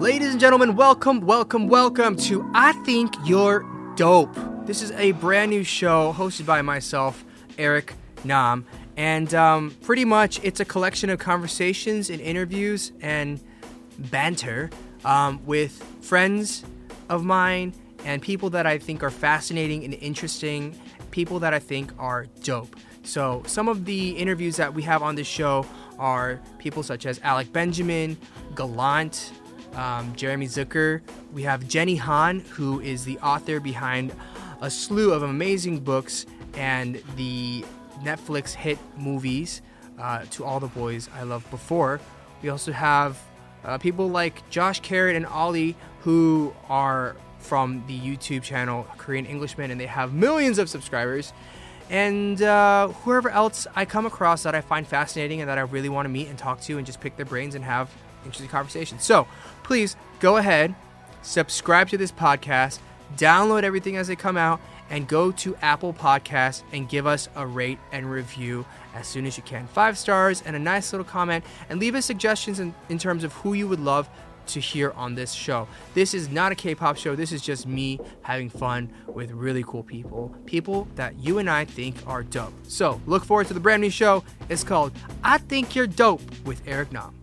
Ladies and gentlemen, welcome, welcome, welcome to I Think You're Dope. This is a brand new show hosted by myself, Eric Nam, and um, pretty much it's a collection of conversations and interviews and banter um, with friends of mine and people that I think are fascinating and interesting, people that I think are dope. So, some of the interviews that we have on this show are people such as Alec Benjamin, Gallant, um, Jeremy Zucker. We have Jenny Han, who is the author behind a slew of amazing books and the Netflix hit movies, uh, To All the Boys I Loved Before. We also have uh, people like Josh Carrott and Ollie, who are from the YouTube channel Korean Englishman, and they have millions of subscribers. And uh, whoever else I come across that I find fascinating and that I really want to meet and talk to and just pick their brains and have interesting conversation. So please go ahead, subscribe to this podcast, download everything as they come out, and go to Apple Podcasts and give us a rate and review as soon as you can. Five stars and a nice little comment, and leave us suggestions in, in terms of who you would love to hear on this show. This is not a K pop show, this is just me having fun with really cool people, people that you and I think are dope. So look forward to the brand new show. It's called I Think You're Dope with Eric Nam.